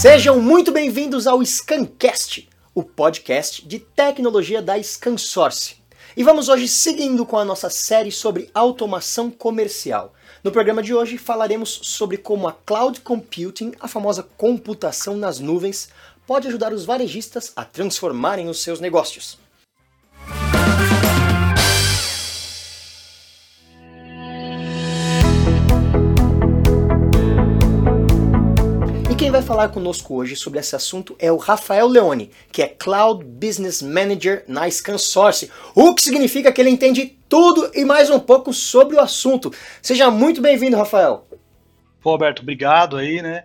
Sejam muito bem-vindos ao Scancast, o podcast de tecnologia da ScanSource. E vamos hoje seguindo com a nossa série sobre automação comercial. No programa de hoje falaremos sobre como a cloud computing, a famosa computação nas nuvens, pode ajudar os varejistas a transformarem os seus negócios. Vai falar conosco hoje sobre esse assunto é o Rafael Leone, que é Cloud Business Manager na ScanSource, o que significa que ele entende tudo e mais um pouco sobre o assunto. Seja muito bem-vindo, Rafael. Pô, Alberto, obrigado aí, né?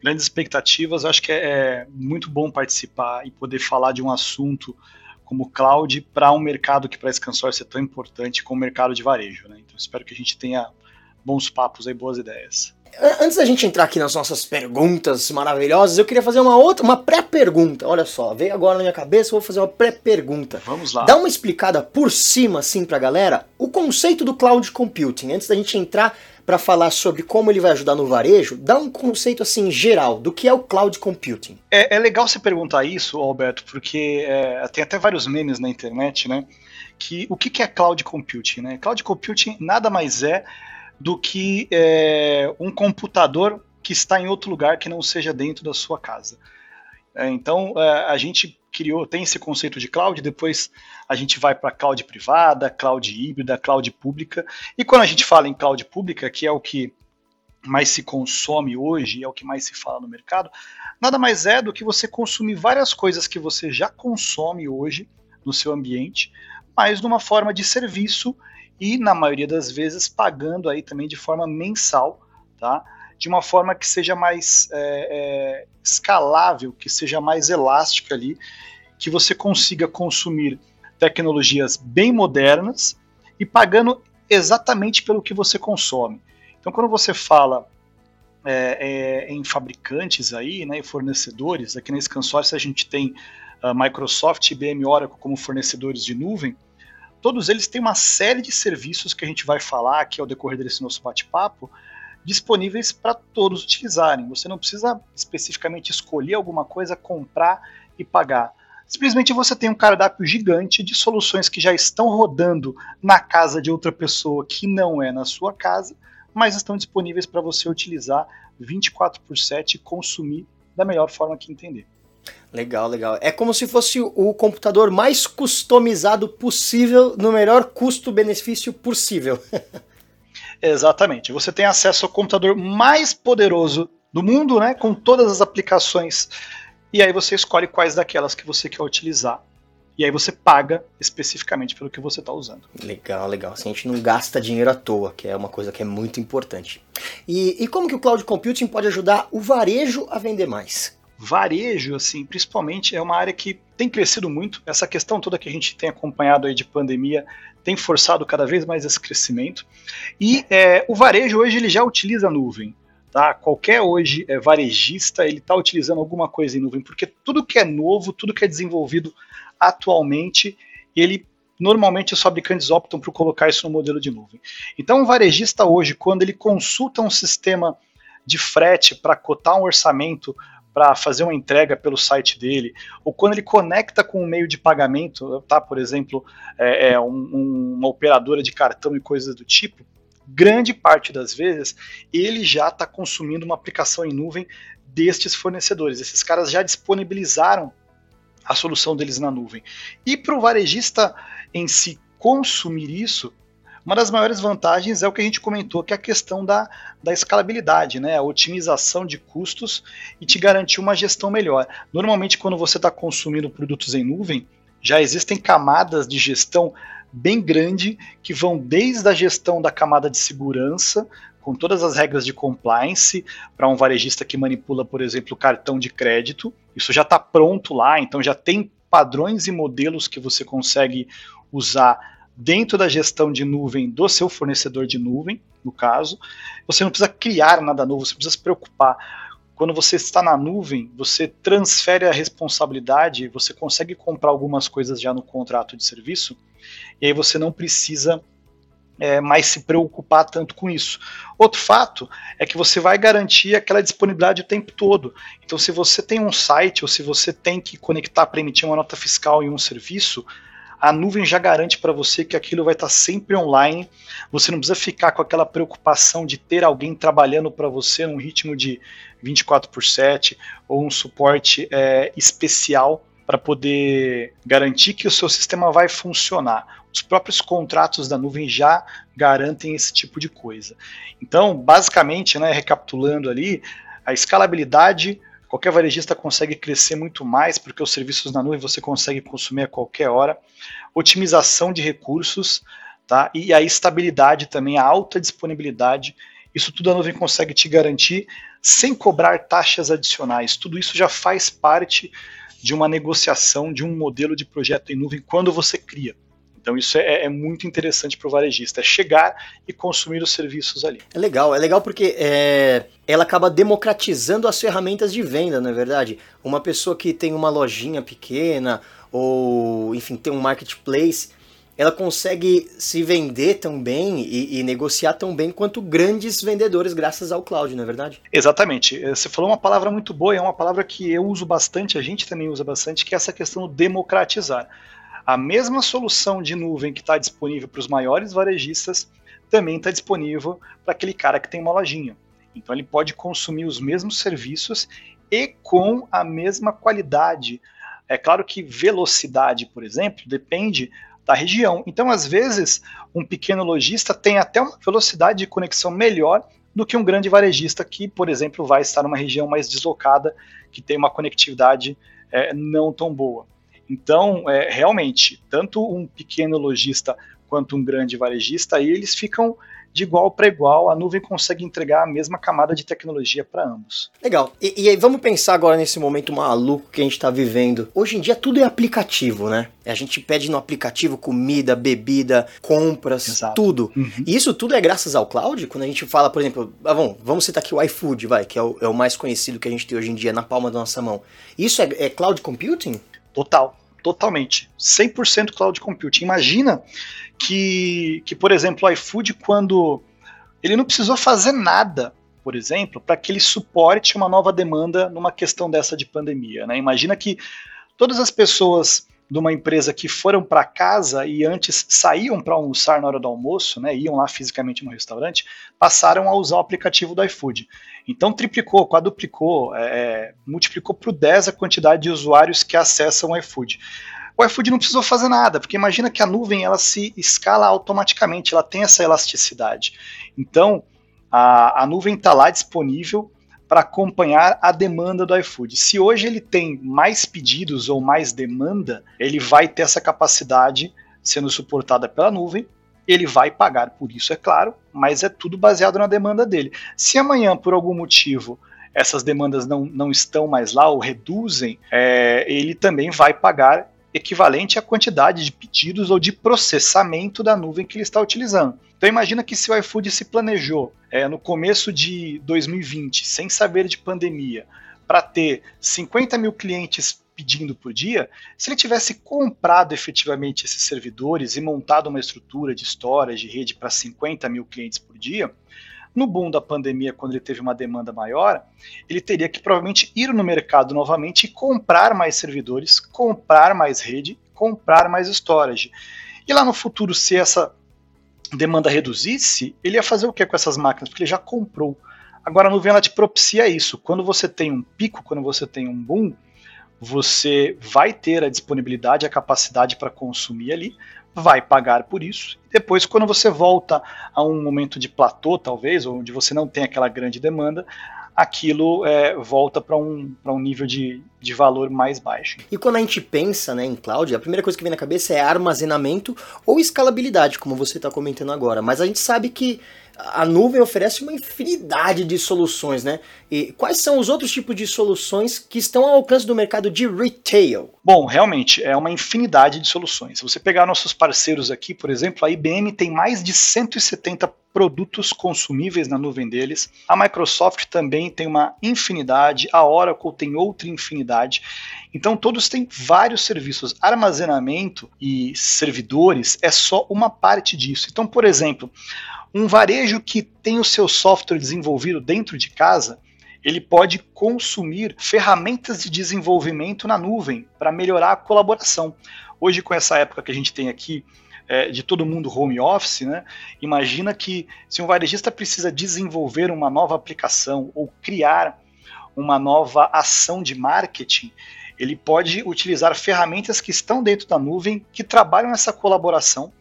Grandes expectativas, acho que é, é muito bom participar e poder falar de um assunto como cloud para um mercado que para a ScanSource é tão importante como o mercado de varejo, né? Então espero que a gente tenha bons papos aí, boas ideias. Antes da gente entrar aqui nas nossas perguntas maravilhosas, eu queria fazer uma outra, uma pré-pergunta. Olha só, veio agora na minha cabeça, vou fazer uma pré-pergunta. Vamos lá. Dá uma explicada por cima, assim, pra galera, o conceito do cloud computing. Antes da gente entrar para falar sobre como ele vai ajudar no varejo, dá um conceito assim geral do que é o cloud computing. É, é legal você perguntar isso, Alberto, porque é, tem até vários memes na internet, né? Que o que é cloud computing, né? Cloud computing nada mais é do que é, um computador que está em outro lugar que não seja dentro da sua casa. É, então é, a gente criou, tem esse conceito de cloud, depois a gente vai para cloud privada, cloud híbrida, cloud pública. E quando a gente fala em cloud pública, que é o que mais se consome hoje, é o que mais se fala no mercado, nada mais é do que você consumir várias coisas que você já consome hoje no seu ambiente, mas numa forma de serviço e na maioria das vezes pagando aí também de forma mensal, tá? De uma forma que seja mais é, é, escalável, que seja mais elástica ali, que você consiga consumir tecnologias bem modernas e pagando exatamente pelo que você consome. Então, quando você fala é, é, em fabricantes aí, né, e fornecedores, aqui na Scansource a gente tem a Microsoft, IBM, Oracle como fornecedores de nuvem todos eles têm uma série de serviços que a gente vai falar aqui ao decorrer desse nosso bate-papo, disponíveis para todos utilizarem. Você não precisa especificamente escolher alguma coisa, comprar e pagar. Simplesmente você tem um cardápio gigante de soluções que já estão rodando na casa de outra pessoa que não é na sua casa, mas estão disponíveis para você utilizar 24 por 7 e consumir da melhor forma que entender. Legal, legal. É como se fosse o computador mais customizado possível no melhor custo-benefício possível. Exatamente. Você tem acesso ao computador mais poderoso do mundo, né, com todas as aplicações. E aí você escolhe quais daquelas que você quer utilizar. E aí você paga especificamente pelo que você está usando. Legal, legal. Assim a gente não gasta dinheiro à toa, que é uma coisa que é muito importante. E, e como que o cloud computing pode ajudar o varejo a vender mais? Varejo, assim, principalmente, é uma área que tem crescido muito. Essa questão toda que a gente tem acompanhado aí de pandemia tem forçado cada vez mais esse crescimento. E é, o varejo hoje ele já utiliza a nuvem. Tá? Qualquer hoje é, varejista ele está utilizando alguma coisa em nuvem, porque tudo que é novo, tudo que é desenvolvido atualmente, ele normalmente os fabricantes optam por colocar isso no modelo de nuvem. Então, o varejista hoje, quando ele consulta um sistema de frete para cotar um orçamento para fazer uma entrega pelo site dele, ou quando ele conecta com um meio de pagamento, tá? Por exemplo, é, é um, uma operadora de cartão e coisas do tipo, grande parte das vezes ele já está consumindo uma aplicação em nuvem destes fornecedores. Esses caras já disponibilizaram a solução deles na nuvem. E para o varejista em si consumir isso, uma das maiores vantagens é o que a gente comentou, que é a questão da, da escalabilidade, né? a otimização de custos e te garantir uma gestão melhor. Normalmente, quando você está consumindo produtos em nuvem, já existem camadas de gestão bem grande que vão desde a gestão da camada de segurança, com todas as regras de compliance, para um varejista que manipula, por exemplo, cartão de crédito. Isso já está pronto lá, então já tem padrões e modelos que você consegue usar dentro da gestão de nuvem do seu fornecedor de nuvem, no caso. Você não precisa criar nada novo, você precisa se preocupar. Quando você está na nuvem, você transfere a responsabilidade, você consegue comprar algumas coisas já no contrato de serviço, e aí você não precisa é, mais se preocupar tanto com isso. Outro fato é que você vai garantir aquela disponibilidade o tempo todo. Então, se você tem um site ou se você tem que conectar para emitir uma nota fiscal em um serviço, a nuvem já garante para você que aquilo vai estar tá sempre online. Você não precisa ficar com aquela preocupação de ter alguém trabalhando para você num ritmo de 24 por 7 ou um suporte é, especial para poder garantir que o seu sistema vai funcionar. Os próprios contratos da nuvem já garantem esse tipo de coisa. Então, basicamente, né, recapitulando ali, a escalabilidade Qualquer varejista consegue crescer muito mais porque os serviços na nuvem você consegue consumir a qualquer hora. Otimização de recursos, tá? E a estabilidade também, a alta disponibilidade. Isso tudo a nuvem consegue te garantir sem cobrar taxas adicionais. Tudo isso já faz parte de uma negociação de um modelo de projeto em nuvem quando você cria. Então isso é, é muito interessante para o varejista, é chegar e consumir os serviços ali. É legal, é legal porque é, ela acaba democratizando as ferramentas de venda, não é verdade? Uma pessoa que tem uma lojinha pequena ou, enfim, tem um marketplace, ela consegue se vender tão bem e, e, negociar tão bem quanto grandes vendedores graças ao cloud, não é verdade? Exatamente. É, você falou uma palavra muito boa, é uma palavra que eu uso bastante, a gente também usa bastante, que é essa questão do democratizar. A mesma solução de nuvem que está disponível para os maiores varejistas também está disponível para aquele cara que tem uma lojinha. Então ele pode consumir os mesmos serviços e com a mesma qualidade. É claro que velocidade, por exemplo, depende da região. Então, às vezes, um pequeno lojista tem até uma velocidade de conexão melhor do que um grande varejista que, por exemplo, vai estar numa região mais deslocada, que tem uma conectividade é, não tão boa. Então, é, realmente, tanto um pequeno lojista quanto um grande varejista, aí eles ficam de igual para igual, a nuvem consegue entregar a mesma camada de tecnologia para ambos. Legal. E, e, aí vamos pensar agora nesse momento maluco que a gente está vivendo. Hoje em dia tudo é aplicativo, né? A gente pede no aplicativo comida, bebida, compras, Exato. tudo. Uhum. E isso tudo é graças ao cloud? Quando a gente fala, por exemplo, ah, bom, vamos citar aqui o iFood, vai, que é o, é o, mais conhecido que a gente tem hoje em dia na palma da nossa mão. Isso é, é cloud computing? Total, totalmente. 100% cloud computing. Imagina que, que, por exemplo, o iFood, quando ele não precisou fazer nada, por exemplo, para que ele suporte uma nova demanda numa questão dessa de pandemia. Né? Imagina que todas as pessoas de uma empresa que foram para casa e antes saíam para almoçar na hora do almoço, né, iam lá fisicamente no restaurante, passaram a usar o aplicativo do iFood. Então triplicou, quadruplicou, é, é multiplicou por 10 a quantidade de usuários que acessam o iFood. O iFood não precisou fazer nada, porque imagina que a nuvem ela se escala automaticamente, ela tem essa elasticidade. Então a, a nuvem está lá disponível para acompanhar a demanda do iFood. Se hoje ele tem mais pedidos ou mais demanda, ele vai ter essa capacidade sendo suportada pela nuvem. Ele vai pagar por isso, é claro, mas é tudo baseado na demanda dele. Se amanhã, por algum motivo, essas demandas não, não estão mais lá ou reduzem, é, ele também vai pagar equivalente à quantidade de pedidos ou de processamento da nuvem que ele está utilizando. Então imagina que se o iFood se planejou é, no começo de 2020, sem saber de pandemia, para ter 50 mil clientes pedindo por dia, se ele tivesse comprado efetivamente esses servidores e montado uma estrutura de storage, de rede para 50 mil clientes por dia, no boom da pandemia, quando ele teve uma demanda maior, ele teria que provavelmente ir no mercado novamente e comprar mais servidores, comprar mais rede, comprar mais storage. E lá no futuro, se essa demanda reduzisse, ele ia fazer o que com essas máquinas? Porque ele já comprou. Agora a nuvem ela te propicia isso. Quando você tem um pico, quando você tem um boom, você vai ter a disponibilidade, a capacidade para consumir ali, vai pagar por isso. Depois, quando você volta a um momento de platô, talvez, onde você não tem aquela grande demanda, aquilo é, volta para um, um nível de, de valor mais baixo. E quando a gente pensa né, em cloud, a primeira coisa que vem na cabeça é armazenamento ou escalabilidade, como você está comentando agora. Mas a gente sabe que a nuvem oferece uma infinidade de soluções, né? E quais são os outros tipos de soluções que estão ao alcance do mercado de retail? Bom, realmente é uma infinidade de soluções. Se você pegar nossos parceiros aqui, por exemplo, a IBM tem mais de 170 produtos consumíveis na nuvem deles. A Microsoft também tem uma infinidade, a Oracle tem outra infinidade. Então todos têm vários serviços. Armazenamento e servidores é só uma parte disso. Então, por exemplo, um varejo que tem o seu software desenvolvido dentro de casa, ele pode consumir ferramentas de desenvolvimento na nuvem para melhorar a colaboração. Hoje, com essa época que a gente tem aqui, é, de todo mundo home office, né? Imagina que se um varejista precisa desenvolver uma nova aplicação ou criar uma nova ação de marketing, ele pode utilizar ferramentas que estão dentro da nuvem que trabalham essa colaboração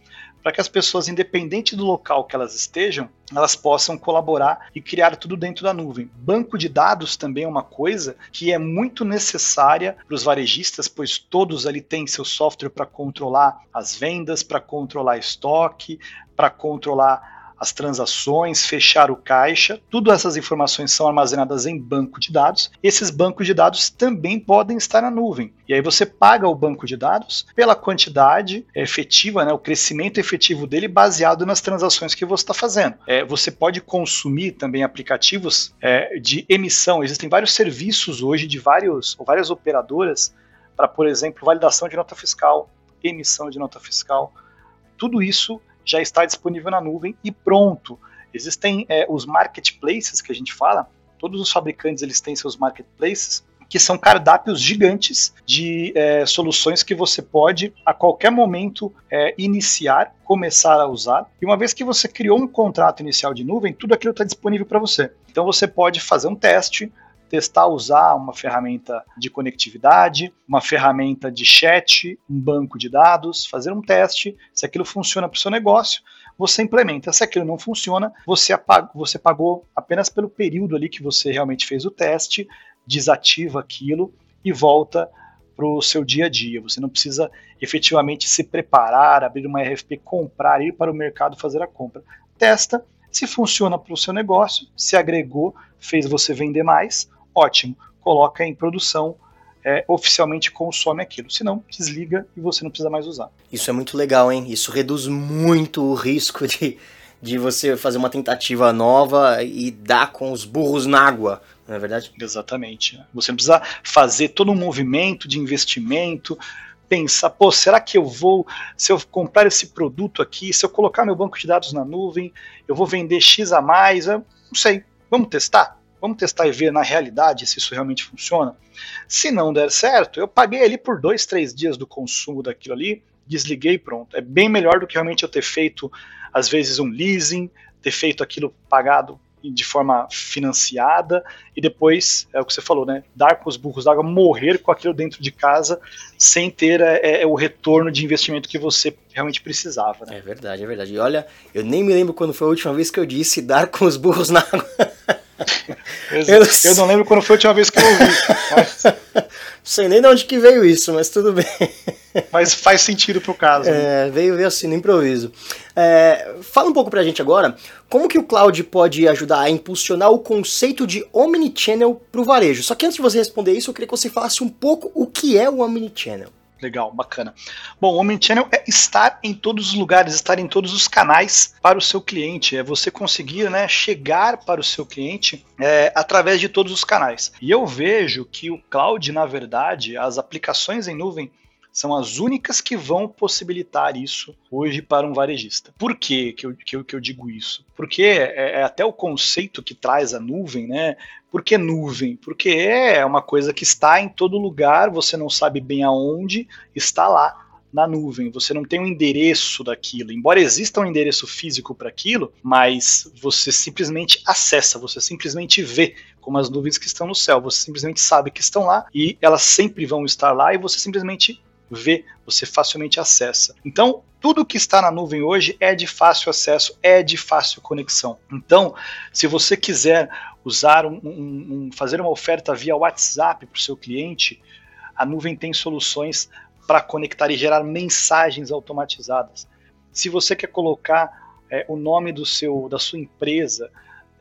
para que as pessoas, independente do local que elas estejam, elas possam colaborar e criar tudo dentro da nuvem. Banco de dados também é uma coisa que é muito necessária para os varejistas, pois todos ali têm seu software para controlar as vendas, para controlar estoque, para controlar as transações, fechar o caixa, tudo essas informações são armazenadas em banco de dados. Esses bancos de dados também podem estar na nuvem. E aí você paga o banco de dados pela quantidade efetiva, né, o crescimento efetivo dele baseado nas transações que você está fazendo. É, você pode consumir também aplicativos é, de emissão. Existem vários serviços hoje de vários, várias operadoras para, por exemplo, validação de nota fiscal, emissão de nota fiscal. Tudo isso já está disponível na nuvem e pronto. Existem é, os marketplaces que a gente fala, todos os fabricantes eles têm seus marketplaces, que são cardápios gigantes de é, soluções que você pode a qualquer momento é, iniciar, começar a usar. E uma vez que você criou um contrato inicial de nuvem, tudo aquilo está disponível para você. Então você pode fazer um teste, testar usar uma ferramenta de conectividade, uma ferramenta de chat, um banco de dados, fazer um teste, se aquilo funciona para o seu negócio, você implementa. Se aquilo não funciona, você, apag você pagou apenas pelo período ali que você realmente fez o teste, desativa aquilo e volta para o seu dia a dia. Você não precisa efetivamente se preparar, abrir uma RFP, comprar, ir para o mercado fazer a compra. Testa, se funciona para o seu negócio, se agregou, fez você vender mais, ótimo, coloca em produção, é, oficialmente consome aquilo. Se não, desliga e você não precisa mais usar. Isso é muito legal, hein? Isso reduz muito o risco de, de você fazer uma tentativa nova e dar com os burros na água, não é verdade? Exatamente. Você não precisa fazer todo um movimento de investimento, pensar, pô, será que eu vou, se eu comprar esse produto aqui, se eu colocar meu banco de dados na nuvem, eu vou vender X a mais? Eu não sei. Vamos testar? Vamos testar e ver na realidade se isso realmente funciona. Se não der certo, eu paguei ali por dois, três dias do consumo daquilo ali, desliguei pronto. É bem melhor do que realmente eu ter feito, às vezes, um leasing, ter feito aquilo pagado de forma financiada e depois, é o que você falou, né? Dar com os burros d'água, morrer com aquilo dentro de casa sem ter é, é, o retorno de investimento que você realmente precisava. Né? É verdade, é verdade. E olha, eu nem me lembro quando foi a última vez que eu disse dar com os burros na água. eu, eu, não lembro quando foi a última vez que eu ouvi. Mas... Não sei nem de onde que veio isso, mas tudo bem. Mas faz sentido pro caso. Né? É, veio, veio assim no improviso. É, fala um pouco pra gente agora, como que o cloud pode ajudar a impulsionar o conceito de omnichannel pro varejo? Só que antes de você responder isso, eu queria que você falasse um pouco o que é o omnichannel. Legal, bacana. Bom, o Omnichannel é estar em todos os lugares, estar em todos os canais para o seu cliente. É você conseguir né, chegar para o seu cliente é, através de todos os canais. E eu vejo que o cloud, na verdade, as aplicações em nuvem, são as únicas que vão possibilitar isso hoje para um varejista. Por que, que, eu, que, eu, que eu digo isso? Porque é, é, até o conceito que traz a nuvem, né? Por que nuvem? Porque é uma coisa que está em todo lugar, você não sabe bem aonde, está lá na nuvem, você não tem um endereço daquilo. Embora exista um endereço físico para aquilo, mas você simplesmente acessa, você simplesmente vê como as nuvens que estão no céu, você simplesmente sabe que estão lá e elas sempre vão estar lá e você simplesmente vê, você facilmente acessa. Então, tudo que está na nuvem hoje é de fácil acesso, é de fácil conexão. Então, se você quiser usar um, um, um fazer uma oferta via WhatsApp para o seu cliente, a nuvem tem soluções para conectar e gerar mensagens automatizadas. Se você quer colocar é, o nome do seu, da sua empresa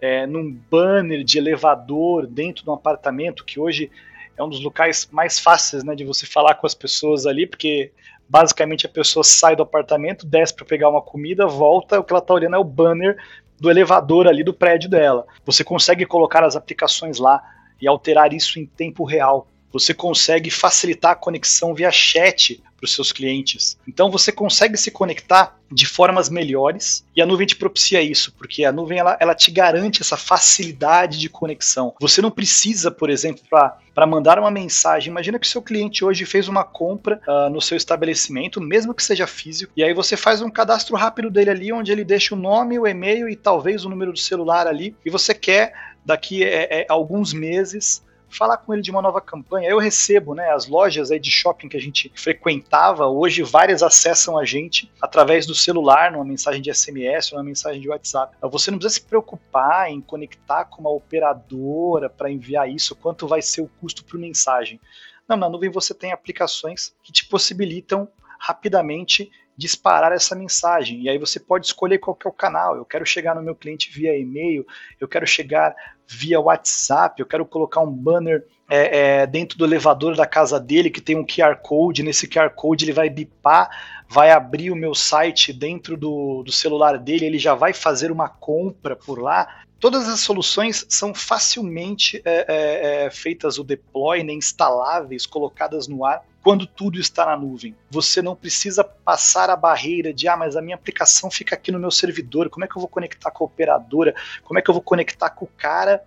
é, num banner de elevador dentro de um apartamento, que hoje é um dos locais mais fáceis né, de você falar com as pessoas ali, porque basicamente a pessoa sai do apartamento, desce para pegar uma comida, volta, o que ela está olhando é o banner do elevador ali do prédio dela. Você consegue colocar as aplicações lá e alterar isso em tempo real. Você consegue facilitar a conexão via chat para os seus clientes. Então você consegue se conectar de formas melhores e a nuvem te propicia isso, porque a nuvem ela, ela te garante essa facilidade de conexão. Você não precisa, por exemplo, para mandar uma mensagem. Imagina que o seu cliente hoje fez uma compra uh, no seu estabelecimento, mesmo que seja físico, e aí você faz um cadastro rápido dele ali, onde ele deixa o nome, o e-mail e talvez o número do celular ali, e você quer daqui é, é, alguns meses falar com ele de uma nova campanha. Eu recebo, né, as lojas aí de shopping que a gente frequentava, hoje várias acessam a gente através do celular, numa mensagem de SMS, numa mensagem de WhatsApp. Você não precisa se preocupar em conectar com uma operadora para enviar isso, quanto vai ser o custo por mensagem. Não, na nuvem você tem aplicações que te possibilitam rapidamente disparar essa mensagem. E aí você pode escolher qual é o canal. Eu quero chegar no meu cliente via e-mail, eu quero chegar via WhatsApp, eu quero colocar um banner é, é, dentro do elevador da casa dele que tem um QR Code. Nesse QR Code ele vai bipar, vai abrir o meu site dentro do, do celular dele, ele já vai fazer uma compra por lá. Todas as soluções são facilmente é, é, é feitas o deploy, né, instaláveis, colocadas no ar quando tudo está na nuvem. Você não precisa passar a barreira de, ah, mas a minha aplicação fica aqui no meu servidor, como é que eu vou conectar com a operadora, como é que eu vou conectar com o cara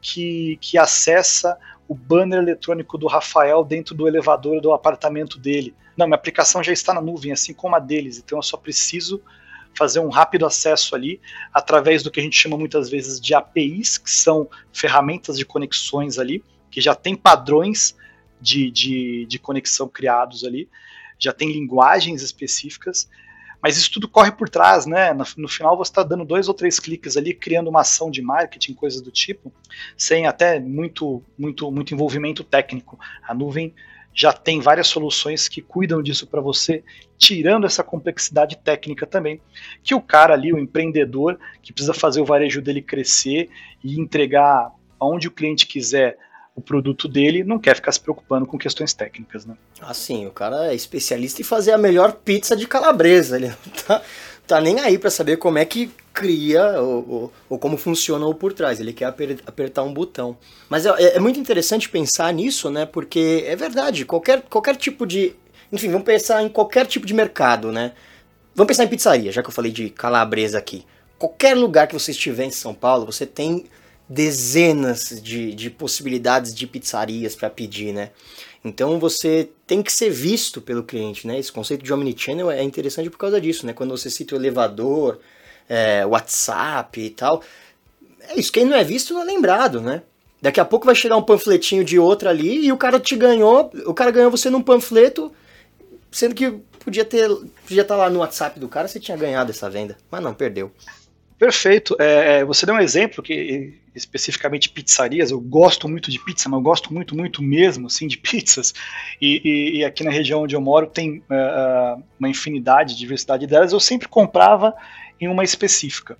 que, que acessa o banner eletrônico do Rafael dentro do elevador do apartamento dele. Não, minha aplicação já está na nuvem, assim como a deles, então eu só preciso fazer um rápido acesso ali através do que a gente chama muitas vezes de APIs, que são ferramentas de conexões ali, que já tem padrões de, de, de conexão criados ali, já tem linguagens específicas, mas isso tudo corre por trás, né? No, no final você está dando dois ou três cliques ali, criando uma ação de marketing, coisas do tipo, sem até muito, muito, muito envolvimento técnico. A nuvem já tem várias soluções que cuidam disso para você, tirando essa complexidade técnica também, que o cara ali, o empreendedor, que precisa fazer o varejo dele crescer e entregar aonde o cliente quiser o produto dele, não quer ficar se preocupando com questões técnicas, né? Assim, o cara é especialista em fazer a melhor pizza de calabresa, ele não tá, tá nem aí para saber como é que cria ou, ou, ou, como funciona o por trás, ele quer apertar um botão. Mas é, é, muito interessante pensar nisso, né? Porque é verdade, qualquer, qualquer tipo de. Enfim, vamos pensar em qualquer tipo de mercado, né? Vamos pensar em pizzaria, já que eu falei de calabresa aqui. Qualquer lugar que você estiver em São Paulo, você tem dezenas de, de possibilidades de pizzarias para pedir, né? Então você tem que ser visto pelo cliente, né? Esse conceito de omnichannel é interessante por causa disso, né? Quando você cita o elevador, é, WhatsApp e tal, é isso. Quem não é visto não é lembrado, né? Daqui a pouco vai chegar um panfletinho de outra ali e o cara te ganhou, o cara ganhou você num panfleto, sendo que podia ter, podia estar tá lá no WhatsApp do cara, você tinha ganhado essa venda, mas não, perdeu. Perfeito. É, é você deu um exemplo que especificamente pizzarias. Eu gosto muito de pizza, mas eu gosto muito, muito mesmo, assim, de pizzas. E, e, e aqui na região onde eu moro tem uh, uma infinidade, diversidade delas. Eu sempre comprava em uma específica.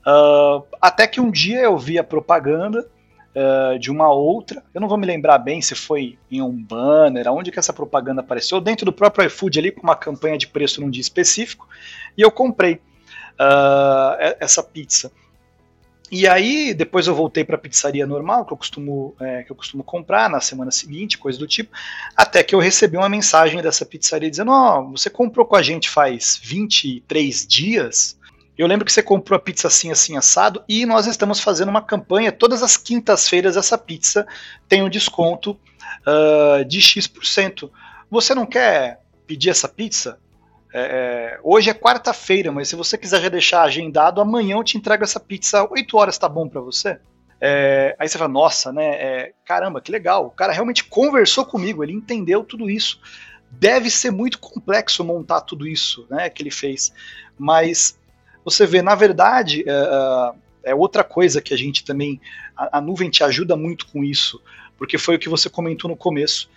Uh, até que um dia eu vi a propaganda uh, de uma outra. Eu não vou me lembrar bem se foi em um banner, aonde que essa propaganda apareceu, dentro do próprio iFood ali, com uma campanha de preço num dia específico. E eu comprei uh, essa pizza. E aí, depois eu voltei para a pizzaria normal, que eu, costumo, é, que eu costumo comprar na semana seguinte, coisa do tipo, até que eu recebi uma mensagem dessa pizzaria dizendo: Ó, oh, você comprou com a gente faz 23 dias? Eu lembro que você comprou a pizza assim, assim, assado, e nós estamos fazendo uma campanha. Todas as quintas-feiras essa pizza tem um desconto uh, de X%. Você não quer pedir essa pizza? É, é, hoje é quarta-feira, mas se você quiser deixar agendado, amanhã eu te entrego essa pizza 8 horas, tá bom para você? É, aí você fala, nossa, né? É, caramba, que legal. O cara realmente conversou comigo, ele entendeu tudo isso. Deve ser muito complexo montar tudo isso, né? Que ele fez. Mas você vê, na verdade, é, é, é outra coisa que a gente também. A, a, nuvem te ajuda muito com isso, porque foi o que você comentou no começo.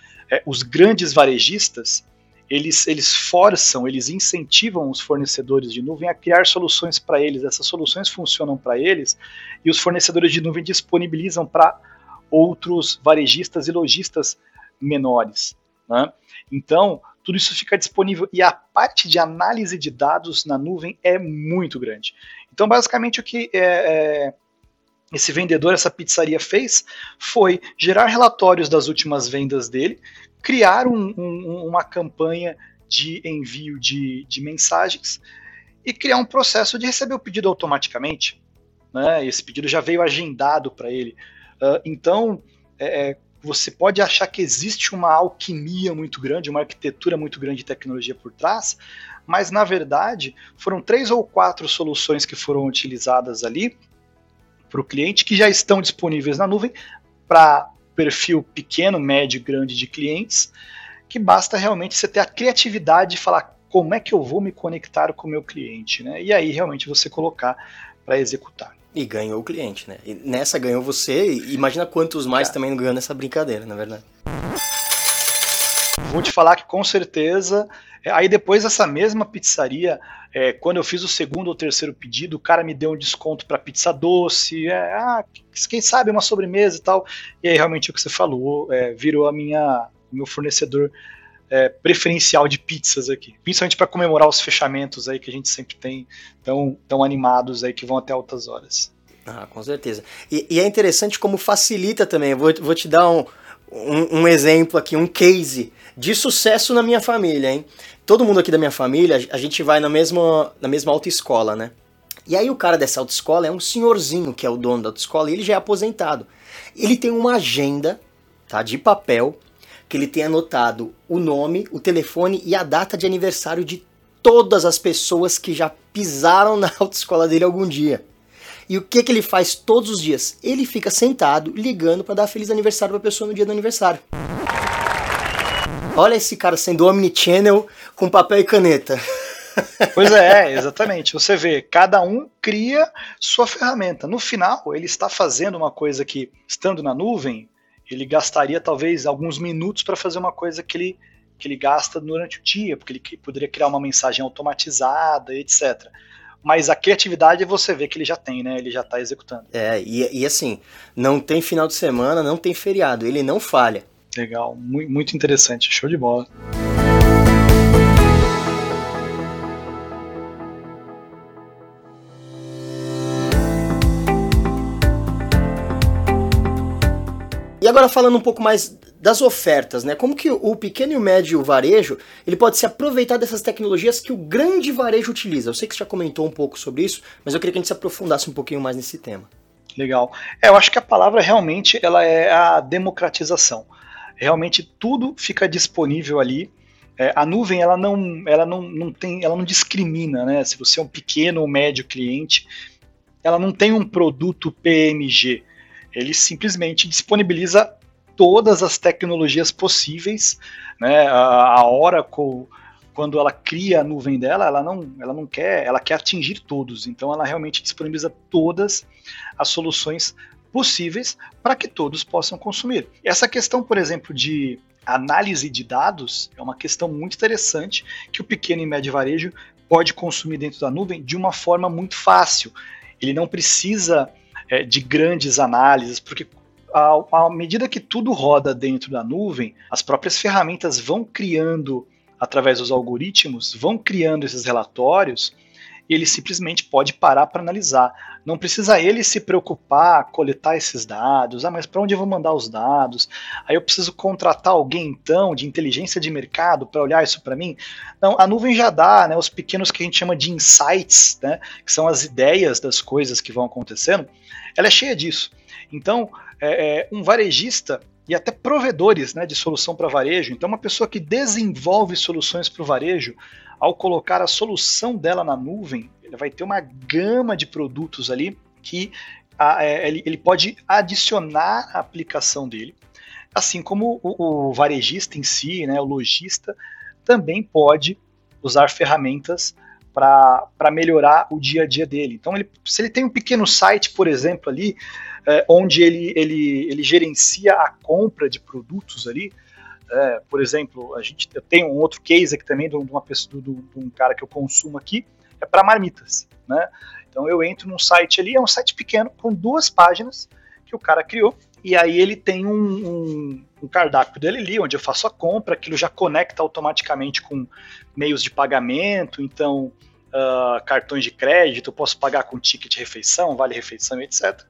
os grandes varejistas eles, eles forçam, eles incentivam os fornecedores de nuvem a criar soluções para eles. Essas soluções funcionam para eles e os fornecedores de nuvem disponibilizam para outros varejistas e lojistas menores. Né? Então, tudo isso fica disponível e a parte de análise de dados na nuvem é muito grande. Então, basicamente, o que é, é, esse vendedor, essa pizzaria fez foi gerar relatórios das últimas vendas dele, criar um, um, uma campanha de envio de, de, mensagens e criar um processo de receber o pedido automaticamente. Né? Esse pedido já veio agendado para ele. Uh, então, é, é, você pode achar que existe uma alquimia muito grande, uma arquitetura muito grande de tecnologia por trás, mas na verdade foram três ou quatro soluções que foram utilizadas ali para o cliente que já estão disponíveis na nuvem para perfil pequeno, médio grande de clientes, que basta realmente você ter a criatividade de falar como é que eu vou me conectar com o meu cliente, né? E aí realmente você colocar para executar. E ganhou o cliente, né? E nessa ganhou você, e imagina quantos mais Cara. também não ganham nessa brincadeira, na verdade. Vou te falar que com certeza. É, aí depois essa mesma pizzaria, é, quando eu fiz o segundo ou terceiro pedido, o cara me deu um desconto para pizza doce, é, ah, quem sabe uma sobremesa e tal. E aí realmente o que você falou é, virou a minha, meu fornecedor é, preferencial de pizzas aqui, principalmente para comemorar os fechamentos aí que a gente sempre tem tão, tão animados aí que vão até altas horas. Ah, com certeza. E, e é interessante como facilita também. Vou, vou te dar um, um, um, exemplo aqui, um case de sucesso na minha família, hein? Todo mundo aqui da minha família, a gente vai na mesma, na mesma autoescola, né? E aí o cara dessa autoescola é um senhorzinho que é o dono da autoescola e ele já é aposentado. Ele tem uma agenda, tá, de papel, que ele tem anotado o nome, o telefone e a data de aniversário de todas as pessoas que já pisaram na autoescola dele algum dia. E o que, que ele faz todos os dias? Ele fica sentado ligando para dar feliz aniversário para a pessoa no dia do aniversário. Olha esse cara sendo omnichannel com papel e caneta. Pois é, exatamente. Você vê, cada um cria sua ferramenta. No final, ele está fazendo uma coisa que, estando na nuvem, ele gastaria talvez alguns minutos para fazer uma coisa que ele, que ele gasta durante o dia, porque ele poderia criar uma mensagem automatizada, etc. Mas a criatividade você vê que ele já tem, né? Ele já está executando. É, e, e assim, não tem final de semana, não tem feriado, ele não falha. Legal, muito interessante, show de bola. Agora falando um pouco mais das ofertas, né? Como que o pequeno e o médio varejo ele pode se aproveitar dessas tecnologias que o grande varejo utiliza? Eu sei que você já comentou um pouco sobre isso, mas eu queria que a gente se aprofundasse um pouquinho mais nesse tema. Legal. É, eu acho que a palavra realmente ela é a democratização. Realmente tudo fica disponível ali. É, a nuvem ela não, ela não, não tem, ela não discrimina, né? Se você é um pequeno ou médio cliente, ela não tem um produto PMG ele simplesmente disponibiliza todas as tecnologias possíveis, né? A, Oracle quando ela cria a nuvem dela, ela não, ela não quer, ela quer atingir todos. Então ela realmente disponibiliza todas as soluções possíveis para que todos possam consumir. Essa questão, por exemplo, de análise de dados é uma questão muito interessante que o pequeno e médio varejo pode consumir dentro da nuvem de uma forma muito fácil. Ele não precisa é, de grandes análises, porque à, medida que tudo roda dentro da nuvem, as próprias ferramentas vão criando, através dos algoritmos, vão criando esses relatórios ele simplesmente pode parar para analisar. Não precisa ele se preocupar, coletar esses dados. Ah, mas para onde eu vou mandar os dados? Aí eu preciso contratar alguém então de inteligência de mercado para olhar isso para mim? Não, a nuvem já dá, né, os pequenos que a gente chama de insights, né, que são as ideias das coisas que vão acontecendo. Ela é cheia disso. Então, é, é, um varejista e até provedores né, de solução para varejo. Então, uma pessoa que desenvolve soluções para o varejo, ao colocar a solução dela na nuvem, ele vai ter uma gama de produtos ali que a, é, ele, ele, pode adicionar a aplicação dele, assim como o, o varejista em si, né, o lojista, também pode usar ferramentas para melhorar o dia a dia dele. Então, ele, se ele tem um pequeno site, por exemplo, ali, é, onde ele, ele, ele gerencia a compra de produtos ali, É, por exemplo, a gente tem um outro case aqui também de uma pessoa, de um cara que eu consumo aqui, é para marmitas, né? Então eu entro num site ali, é um site pequeno com duas páginas que o cara criou e aí ele tem um, um, um, cardápio dele ali, onde eu faço a compra, aquilo já conecta automaticamente com meios de pagamento, então uh, cartões de crédito, eu posso pagar com ticket de refeição, vale refeição, etc.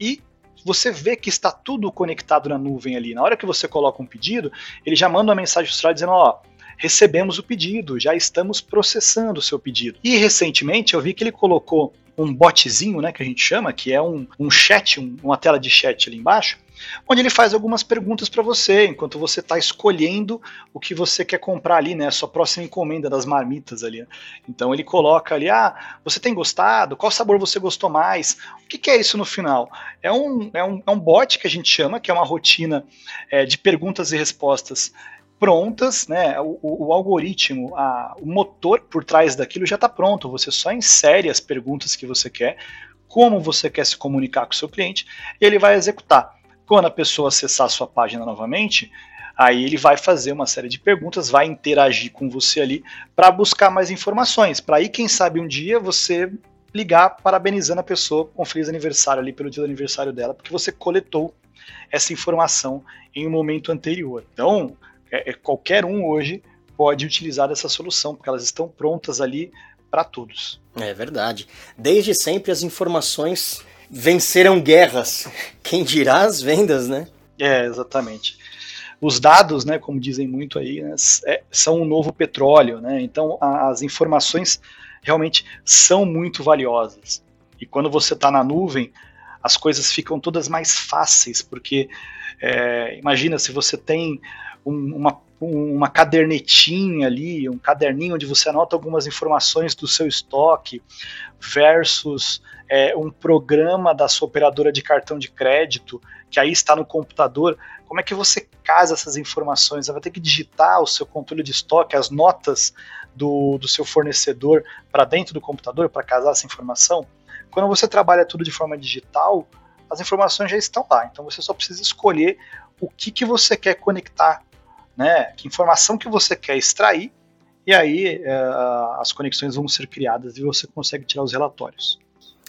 E você vê que está tudo conectado na nuvem ali. Na hora que você coloca um pedido, ele já manda uma mensagem para dizendo, ó, recebemos o pedido, já estamos processando o seu pedido. E recentemente eu vi que ele colocou um botzinho, né, que a gente chama, que é um, um chat, um, uma tela de chat ali embaixo, onde ele faz algumas perguntas para você, enquanto você está escolhendo o que você quer comprar ali, né, a sua próxima encomenda das marmitas ali. Então ele coloca ali, ah, você tem gostado? Qual sabor você gostou mais? O que, que é isso no final? É um, é, um, é um bot que a gente chama, que é uma rotina é, de perguntas e respostas prontas, né? O, o, o algoritmo, a, o motor por trás daquilo já está pronto. Você só insere as perguntas que você quer, como você quer se comunicar com o seu cliente, e ele vai executar. Quando a pessoa acessar a sua página novamente, aí ele vai fazer uma série de perguntas, vai interagir com você ali para buscar mais informações. Para aí, quem sabe um dia você ligar parabenizando a pessoa com feliz aniversário ali pelo dia do aniversário dela, porque você coletou essa informação em um momento anterior. Então, é, é, qualquer um hoje pode utilizar essa solução, porque elas estão prontas ali para todos. É verdade. Desde sempre as informações venceram guerras. Quem dirá as vendas, né? É, exatamente. Os dados, né, como dizem muito aí, né, é, são o novo petróleo, né? Então a, as informações realmente são muito valiosas. E quando você está na nuvem, as coisas ficam todas mais fáceis, porque é, imagina se você tem um, uma, uma cadernetinha ali, um caderninho onde você anota algumas informações do seu estoque, versus é, um programa da sua operadora de cartão de crédito, que aí está no computador. Como é que você casa essas informações? Você vai ter que digitar o seu controle de estoque, as notas do, do seu fornecedor para dentro do computador para casar essa informação. Quando você trabalha tudo de forma digital, as informações já estão lá. Então você só precisa escolher o que, que você quer conectar né? Que informação que você quer extrair, e aí é, as conexões vão ser criadas e você consegue tirar os relatórios.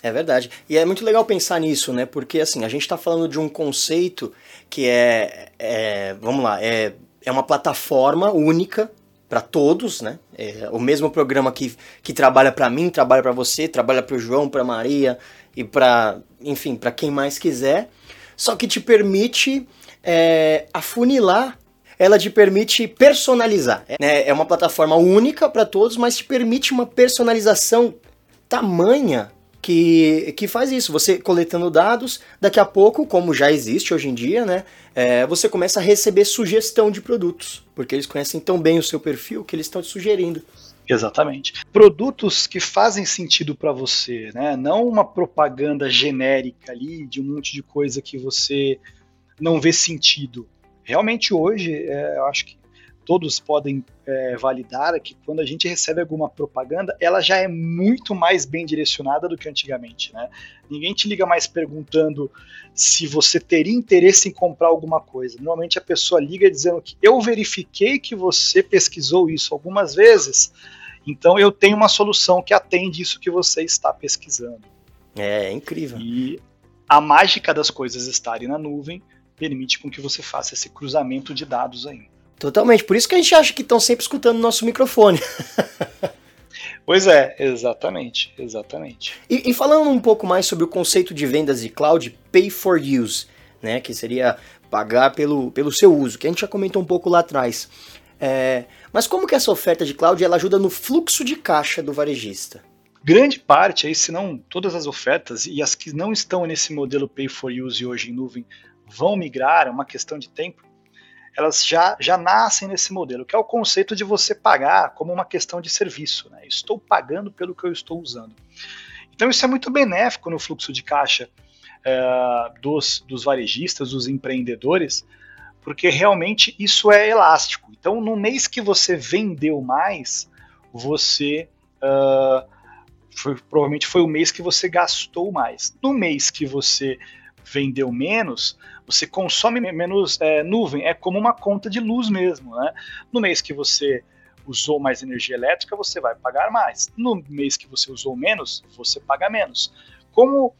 É verdade. E é muito legal pensar nisso, né? Porque assim, a gente está falando de um conceito que é, é vamos lá, é, é uma plataforma única para todos, né? É o mesmo programa que, que trabalha para mim, trabalha para você, trabalha para o João, para Maria e para, enfim, para quem mais quiser. Só que te permite é, afunilar ela te permite personalizar. Né? É uma plataforma única para todos, mas te permite uma personalização tamanha que, que faz isso. Você coletando dados, daqui a pouco, como já existe hoje em dia, né, é, você começa a receber sugestão de produtos, porque eles conhecem tão bem o seu perfil que eles estão te sugerindo. Exatamente. Produtos que fazem sentido para você, né? Não uma propaganda genérica ali de um monte de coisa que você não vê sentido realmente hoje, é, eu acho que todos podem é, validar que quando a gente recebe alguma propaganda, ela já é muito mais bem direcionada do que antigamente, né? Ninguém te liga mais perguntando se você teria interesse em comprar alguma coisa. Normalmente a pessoa liga dizendo que eu verifiquei que você pesquisou isso algumas vezes, então eu tenho uma solução que atende isso que você está pesquisando. É, é incrível. E a mágica das coisas estarem na nuvem permite com que você faça esse cruzamento de dados aí. Totalmente, por isso que a gente acha que estão sempre escutando o nosso microfone. pois é, exatamente, exatamente. E, e, falando um pouco mais sobre o conceito de vendas de cloud, pay for use, né, que seria pagar pelo, pelo seu uso, que a gente já comentou um pouco lá atrás. É, mas como que essa oferta de cloud ela ajuda no fluxo de caixa do varejista? Grande parte, aí, se não todas as ofertas e as que não estão nesse modelo pay for use hoje em nuvem vão migrar, é uma questão de tempo, elas já, já nascem nesse modelo, que é o conceito de você pagar como uma questão de serviço. Né? Estou pagando pelo que eu estou usando. Então isso é muito benéfico no fluxo de caixa é, dos, dos varejistas, dos empreendedores, porque realmente isso é elástico. Então, no mês que você vendeu mais, você uh, foi, provavelmente foi o mês que você gastou mais. No mês que você vendeu menos, você consome menos é, nuvem. É como uma conta de luz mesmo. Né? No mês que você usou mais energia elétrica, você vai pagar mais. No mês que você usou menos, você paga menos. Como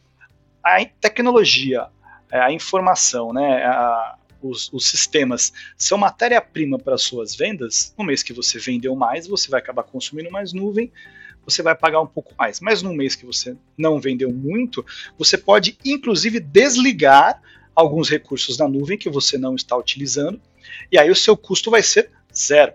a tecnologia, é, a informação, né, a, os, os, sistemas são matéria-prima para suas vendas, no mês que você vendeu mais, você vai acabar consumindo mais nuvem, você vai pagar um pouco mais. Mas no mês que você não vendeu muito, você pode inclusive desligar alguns recursos na nuvem que você não está utilizando, e aí o seu custo vai ser zero.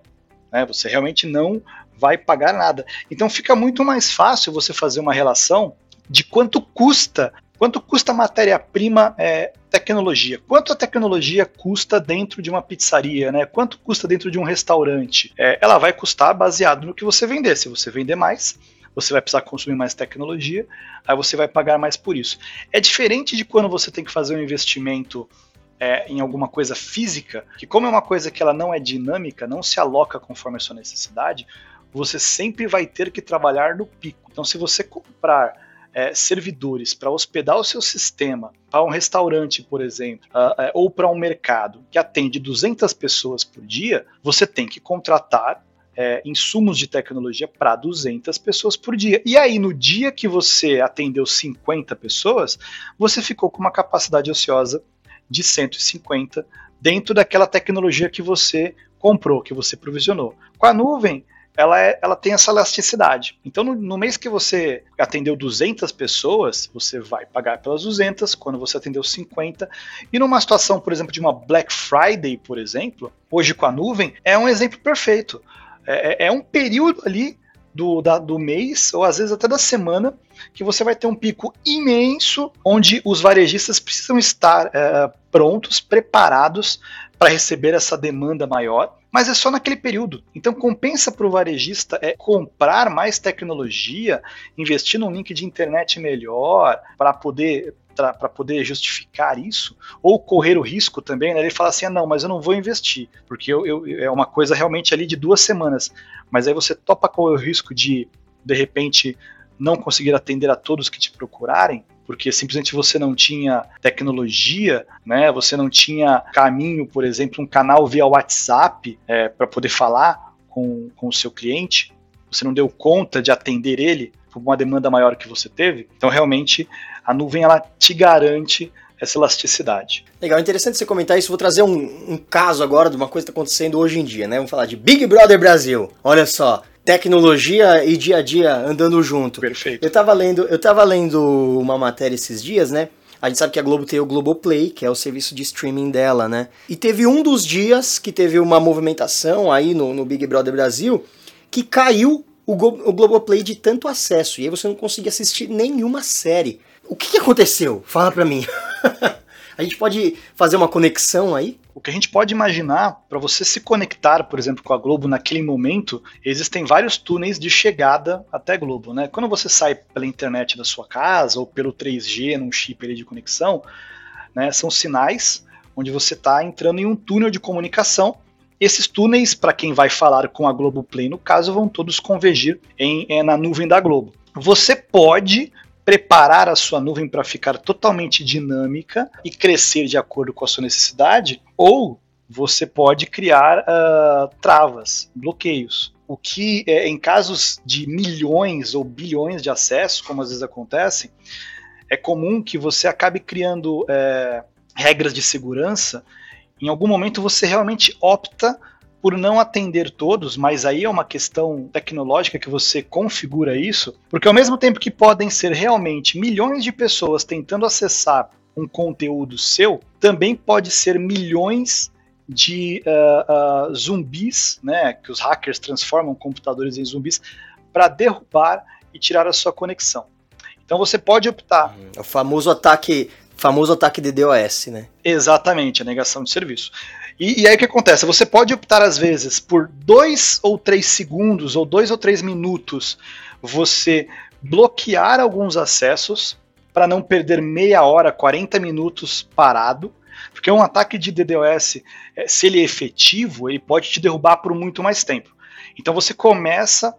Né? Você realmente não vai pagar nada. Então fica muito mais fácil você fazer uma relação de quanto custa Quanto custa matéria-prima é, tecnologia? Quanto a tecnologia custa dentro de uma pizzaria? Né? Quanto custa dentro de um restaurante? É, ela vai custar baseado no que você vender. Se você vender mais, você vai precisar consumir mais tecnologia, aí você vai pagar mais por isso. É diferente de quando você tem que fazer um investimento é, em alguma coisa física, que como é uma coisa que ela não é dinâmica, não se aloca conforme a sua necessidade, você sempre vai ter que trabalhar no pico. Então, se você comprar é, servidores para hospedar o seu sistema para um restaurante, por exemplo, uh, ou para um mercado que atende 200 pessoas por dia, você tem que contratar é, insumos de tecnologia para 200 pessoas por dia. E aí, no dia que você atendeu 50 pessoas, você ficou com uma capacidade ociosa de 150 dentro daquela tecnologia que você comprou, que você provisionou. Com a nuvem, ela, é, ela tem essa elasticidade. Então, no, no, mês que você atendeu 200 pessoas, você vai pagar pelas 200, quando você atendeu 50. E numa situação, por exemplo, de uma Black Friday, por exemplo, hoje com a nuvem, é um exemplo perfeito. É, é, é um período ali do, da, do mês, ou às vezes até da semana, que você vai ter um pico imenso, onde os varejistas precisam estar é, prontos, preparados para receber essa demanda maior mas é só naquele período. Então compensa para o varejista é comprar mais tecnologia, investir num link de internet melhor para poder para poder justificar isso, ou correr o risco também, né? Ele fala assim, ah, não, mas eu não vou investir, porque eu, eu, é uma coisa realmente ali de duas semanas, mas aí você topa correr o risco de, de repente, não conseguir atender a todos que te procurarem, porque simplesmente você não tinha tecnologia, né? Você não tinha caminho, por exemplo, um canal via WhatsApp é, para poder falar com, com o seu cliente. Você não deu conta de atender ele por uma demanda maior que você teve. Então, realmente, a nuvem ela te garante essa elasticidade. Legal, interessante você comentar isso. Vou trazer um, um caso agora de uma coisa que está acontecendo hoje em dia, né? Vamos falar de Big Brother Brasil. Olha só, tecnologia e dia a dia andando junto. Perfeito. Eu tava lendo, eu tava lendo uma matéria esses dias, né? A gente sabe que a Globo tem o Globoplay, que é o serviço de streaming dela, né? E teve um dos dias que teve uma movimentação aí no, no Big Brother Brasil que caiu o, o Globoplay de tanto acesso. E aí você não conseguia assistir nenhuma série. O que, que aconteceu? Fala pra mim. a gente pode fazer uma conexão aí? O que a gente pode imaginar, para você se conectar, por exemplo, com a Globo naquele momento, existem vários túneis de chegada até Globo. Né? Quando você sai pela internet da sua casa ou pelo 3G num chip de conexão, né, são sinais onde você está entrando em um túnel de comunicação. Esses túneis, para quem vai falar com a Globo Play, no caso, vão todos convergir em, é, na nuvem da Globo. Você pode preparar a sua nuvem para ficar totalmente dinâmica e crescer de acordo com a sua necessidade, ou você pode criar uh, travas, bloqueios. O que, é, em casos de milhões ou bilhões de acessos, como às vezes acontece, é comum que você acabe criando é, regras de segurança. Em algum momento você realmente opta por não atender todos, mas aí é uma questão tecnológica que você configura isso, porque ao mesmo tempo que podem ser realmente milhões de pessoas tentando acessar um conteúdo seu, também pode ser milhões de uh, uh, zumbis, né, que os hackers transformam computadores em zumbis, para derrubar e tirar a sua conexão. Então você pode optar. É o famoso ataque, famoso ataque de DOS, né? Exatamente, a negação de serviço. E, e, aí o que acontece? Você pode optar, às vezes, por dois ou três segundos ou dois ou três minutos, você bloquear alguns acessos para não perder meia hora, 40 minutos parado. Porque um ataque de DDoS, é, se ele é efetivo, ele pode te derrubar por muito mais tempo. Então você começa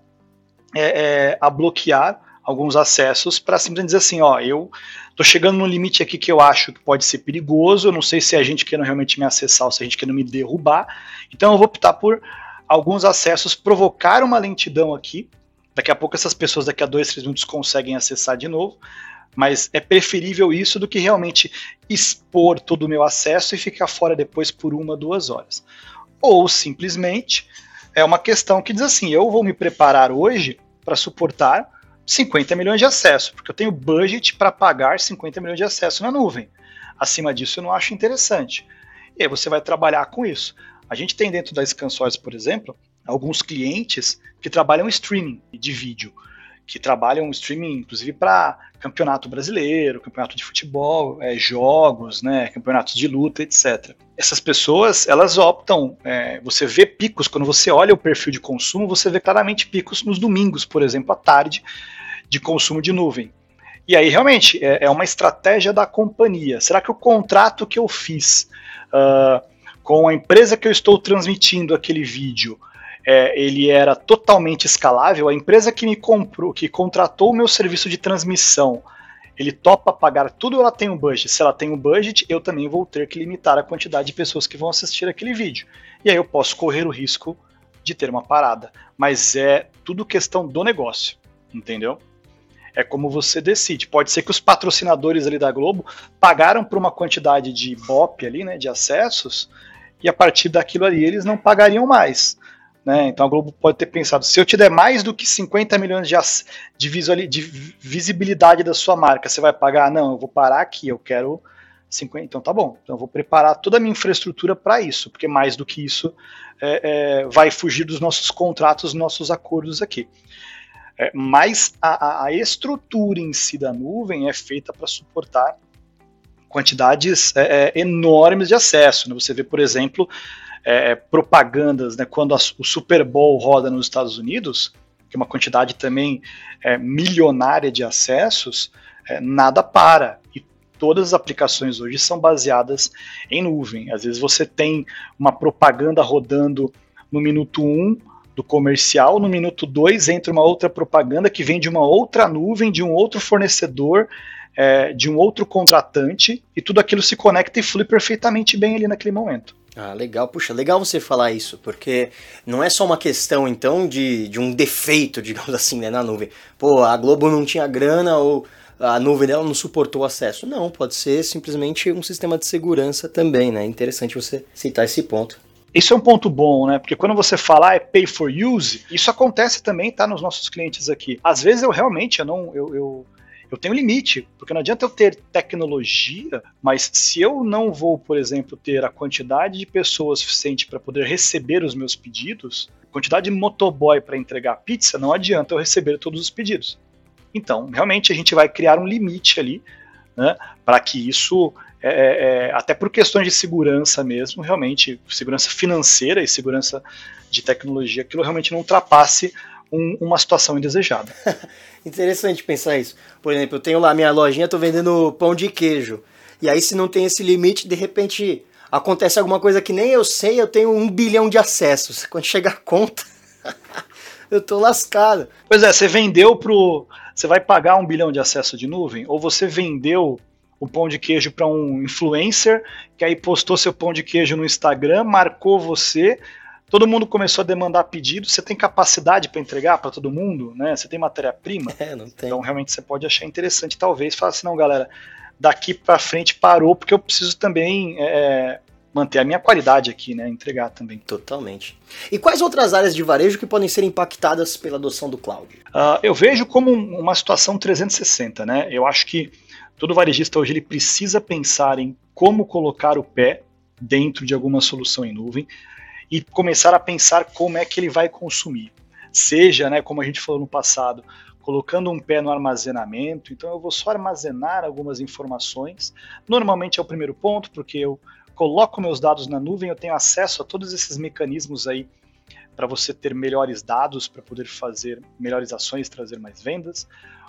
é, é, a bloquear alguns acessos para simplesmente dizer assim, ó, eu Tô chegando num limite aqui que eu acho que pode ser perigoso. Eu não sei se a gente quer realmente me acessar ou se a gente quer me derrubar. Então eu vou optar por alguns acessos provocar uma lentidão aqui. Daqui a pouco essas pessoas daqui a dois, três minutos conseguem acessar de novo. Mas é preferível isso do que realmente expor todo o meu acesso e ficar fora depois por uma, duas horas. Ou simplesmente é uma questão que diz assim: eu vou me preparar hoje para suportar 50 milhões de acessos, porque eu tenho budget para pagar 50 milhões de acessos na nuvem. Acima disso, eu não acho interessante. E aí você vai trabalhar com isso. A gente tem dentro da ScanSource, por exemplo, alguns clientes que trabalham streaming de vídeo, que trabalham streaming, inclusive, para campeonato brasileiro, campeonato de futebol, é, jogos, né, campeonatos de luta, etc. Essas pessoas, elas optam, é, você vê picos, quando você olha o perfil de consumo, você vê claramente picos nos domingos, por exemplo, à tarde, de consumo de nuvem. E aí, realmente, é, é uma estratégia da companhia. Será que o contrato que eu fiz uh, com a empresa que eu estou transmitindo aquele vídeo, é, ele era totalmente escalável? A empresa que me comprou, que contratou o meu serviço de transmissão, ele topa pagar tudo ela tem um budget? Se ela tem um budget, eu também vou ter que limitar a quantidade de pessoas que vão assistir aquele vídeo. E aí eu posso correr o risco de ter uma parada. Mas é tudo questão do negócio, entendeu? É como você decide. Pode ser que os patrocinadores ali da Globo pagaram por uma quantidade de BOP ali, né, de acessos, e a partir daquilo ali eles não pagariam mais. Né? Então a Globo pode ter pensado: se eu te der mais do que 50 milhões de, de, visual, de visibilidade da sua marca, você vai pagar? Não, eu vou parar aqui, eu quero 50. Então tá bom, então eu vou preparar toda a minha infraestrutura para isso, porque mais do que isso é, é, vai fugir dos nossos contratos, dos nossos acordos aqui. É, mas a, a, estrutura em si da nuvem é feita para suportar quantidades é, é, enormes de acesso. Né? Você vê, por exemplo, é, propagandas, né, quando a, o Super Bowl roda nos Estados Unidos, que é uma quantidade também é, milionária de acessos, é, nada para. E todas as aplicações hoje são baseadas em nuvem. Às vezes você tem uma propaganda rodando no minuto 1, um, do comercial, no minuto 2 entra uma outra propaganda que vem de uma outra nuvem, de um outro fornecedor, é, de um outro contratante, e tudo aquilo se conecta e flui perfeitamente bem ali naquele momento. Ah, legal. Puxa, legal você falar isso, porque não é só uma questão, então, de, de um defeito, digamos assim, né, na nuvem. Pô, a Globo não tinha grana ou a nuvem dela não suportou acesso. Não, pode ser simplesmente um sistema de segurança também, né? Interessante você citar esse ponto. Isso é um ponto bom, né? Porque quando você falar é pay for use, isso acontece também, tá? Nos nossos clientes aqui. Às vezes eu realmente eu não. Eu, eu, eu tenho limite, porque não adianta eu ter tecnologia, mas se eu não vou, por exemplo, ter a quantidade de pessoas suficiente para poder receber os meus pedidos, quantidade de motoboy para entregar pizza, não adianta eu receber todos os pedidos. Então, realmente a gente vai criar um limite ali, né, para que isso é, é, é, até por questões de segurança mesmo, realmente, segurança financeira e segurança de tecnologia, aquilo realmente não ultrapasse um, uma situação indesejada. Interessante pensar isso. Por exemplo, eu tenho lá minha lojinha, estou vendendo pão de queijo. E aí, se não tem esse limite, de repente acontece alguma coisa que nem eu sei, eu tenho um bilhão de acessos. Quando chega a conta, eu tô lascado. Pois é, você vendeu pro. Você vai pagar um bilhão de acesso de nuvem? Ou você vendeu o pão de queijo para um influencer, que aí postou seu pão de queijo no Instagram, marcou você, todo mundo começou a demandar pedido, você tem capacidade para entregar para todo mundo, né? Você tem matéria-prima? É, não tem. Então realmente você pode achar interessante, talvez, falar assim, não, galera, daqui para frente parou, porque eu preciso também é, manter a minha qualidade aqui, né? Entregar também. Totalmente. E quais outras áreas de varejo que podem ser impactadas pela adoção do cloud? Uh, eu vejo como uma situação 360, né? Eu acho que todo varejista hoje ele precisa pensar em como colocar o pé dentro de alguma solução em nuvem e começar a pensar como é que ele vai consumir. Seja, né, como a gente falou no passado, colocando um pé no armazenamento, então eu vou só armazenar algumas informações. Normalmente é o primeiro ponto, porque eu coloco meus dados na nuvem, eu tenho acesso a todos esses mecanismos aí para você ter melhores dados, para poder fazer melhores ações, trazer mais vendas.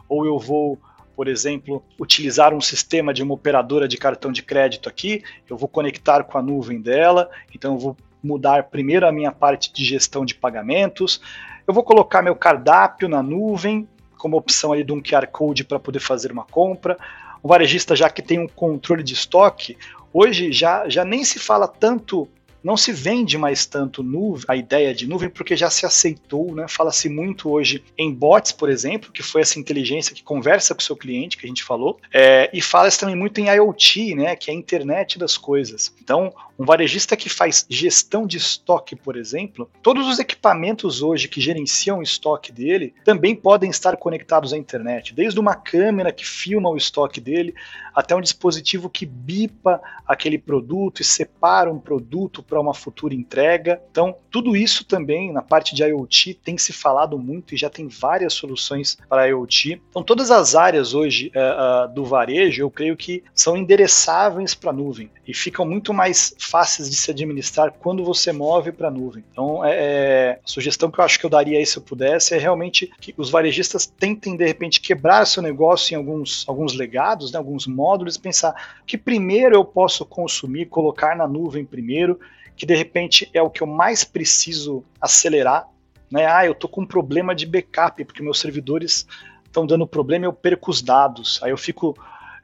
Ou eu vou por exemplo, utilizar um sistema de uma operadora de cartão de crédito aqui, eu vou conectar com a nuvem dela, então eu vou mudar primeiro a minha parte de gestão de pagamentos, eu vou colocar meu cardápio na nuvem, como opção ali de um QR Code para poder fazer uma compra, um varejista já que tem um controle de estoque, hoje já, já nem se fala tanto não se vende mais tanto nuvem, a ideia de nuvem, porque já se aceitou, né? Fala-se muito hoje em bots, por exemplo, que foi essa inteligência que conversa com o seu cliente, que a gente falou, é, e fala-se também muito em IoT, né? Que é a internet das coisas. Então, um varejista que faz gestão de estoque, por exemplo, todos os equipamentos hoje que gerenciam o estoque dele também podem estar conectados à internet, desde uma câmera que filma o estoque dele até um dispositivo que bipa aquele produto e separa um produto para uma futura entrega. Então, tudo isso também na parte de IoT tem se falado muito e já tem várias soluções para IoT. Então, todas as áreas hoje uh, uh, do varejo, eu creio que são endereçáveis para a nuvem e ficam muito mais fáceis de se administrar quando você move para a nuvem. Então, é, é, a sugestão que eu acho que eu daria aí se eu pudesse é realmente que os varejistas tentem, de repente, quebrar seu negócio em alguns, alguns legados, né, alguns módulos, e pensar que primeiro eu posso consumir, colocar na nuvem primeiro, que de repente é o que eu mais preciso acelerar. Né? Ah, eu estou com um problema de backup, porque meus servidores estão dando problema e eu perco os dados. Aí eu fico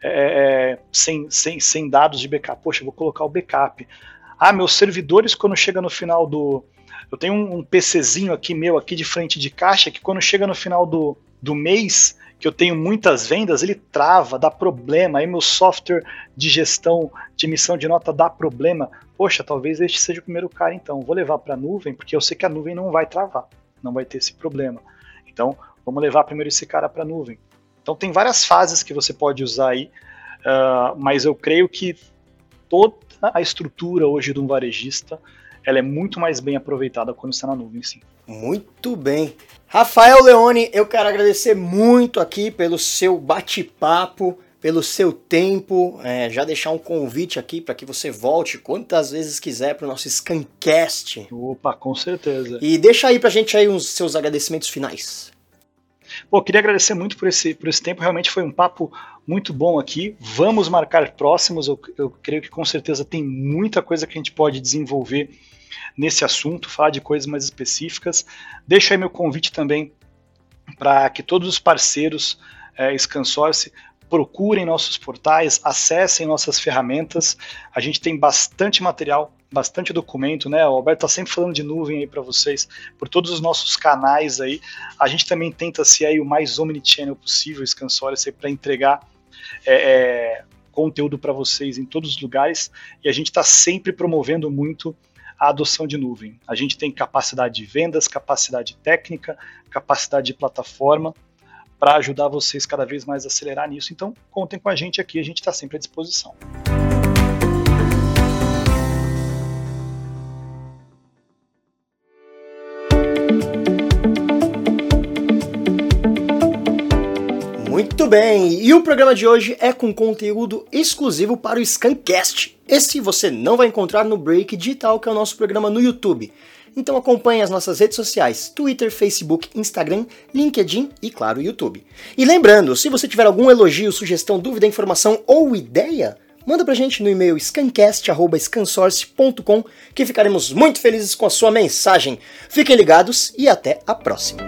é, é, sem, sem, sem dados de backup. Poxa, vou colocar o backup. Ah, meus servidores, quando chega no final do. Eu tenho um, um PCzinho aqui meu, aqui de frente de caixa, que quando chega no final do, do mês, que eu tenho muitas vendas, ele trava, dá problema. Aí meu software de gestão de emissão de nota dá problema. Poxa, talvez este seja o primeiro cara, então. Vou levar para a nuvem, porque eu sei que a nuvem não vai travar, não vai ter esse problema. Então, vamos levar primeiro esse cara para a nuvem. Então tem várias fases que você pode usar aí, uh, mas eu creio que toda a estrutura hoje de um varejista ela é muito mais bem aproveitada quando está na nuvem, sim. Muito bem. Rafael Leone, eu quero agradecer muito aqui pelo seu bate-papo, pelo seu tempo, é, já deixar um convite aqui para que você volte quantas vezes quiser para o nosso Scancast. Opa, com certeza. E deixa aí para a gente aí os seus agradecimentos finais. Pô, queria agradecer muito por esse, por esse tempo, realmente foi um papo muito bom aqui. Vamos marcar próximos, eu, eu creio que com certeza tem muita coisa que a gente pode desenvolver nesse assunto, falar de coisas mais específicas. Deixo aí meu convite também para que todos os parceiros é, Scansource procurem nossos portais, acessem nossas ferramentas. A gente tem bastante material, bastante documento, né? O Alberto está sempre falando de nuvem aí para vocês, por todos os nossos canais aí. A gente também tenta ser aí o mais omnichannel possível, Scansource, para entregar é, é, conteúdo para vocês em todos os lugares. E a gente está sempre promovendo muito a adoção de nuvem. A gente tem capacidade de vendas, capacidade técnica, capacidade de plataforma para ajudar vocês cada vez mais a acelerar nisso. Então, contem com a gente aqui, a gente está sempre à disposição. Muito bem, e o programa de hoje é com conteúdo exclusivo para o Scancast. Esse você não vai encontrar no Break Digital, que é o nosso programa no YouTube. Então acompanhe as nossas redes sociais: Twitter, Facebook, Instagram, LinkedIn e, claro, YouTube. E lembrando, se você tiver algum elogio, sugestão, dúvida, informação ou ideia, manda pra gente no e-mail scancast.scansource.com que ficaremos muito felizes com a sua mensagem. Fiquem ligados e até a próxima.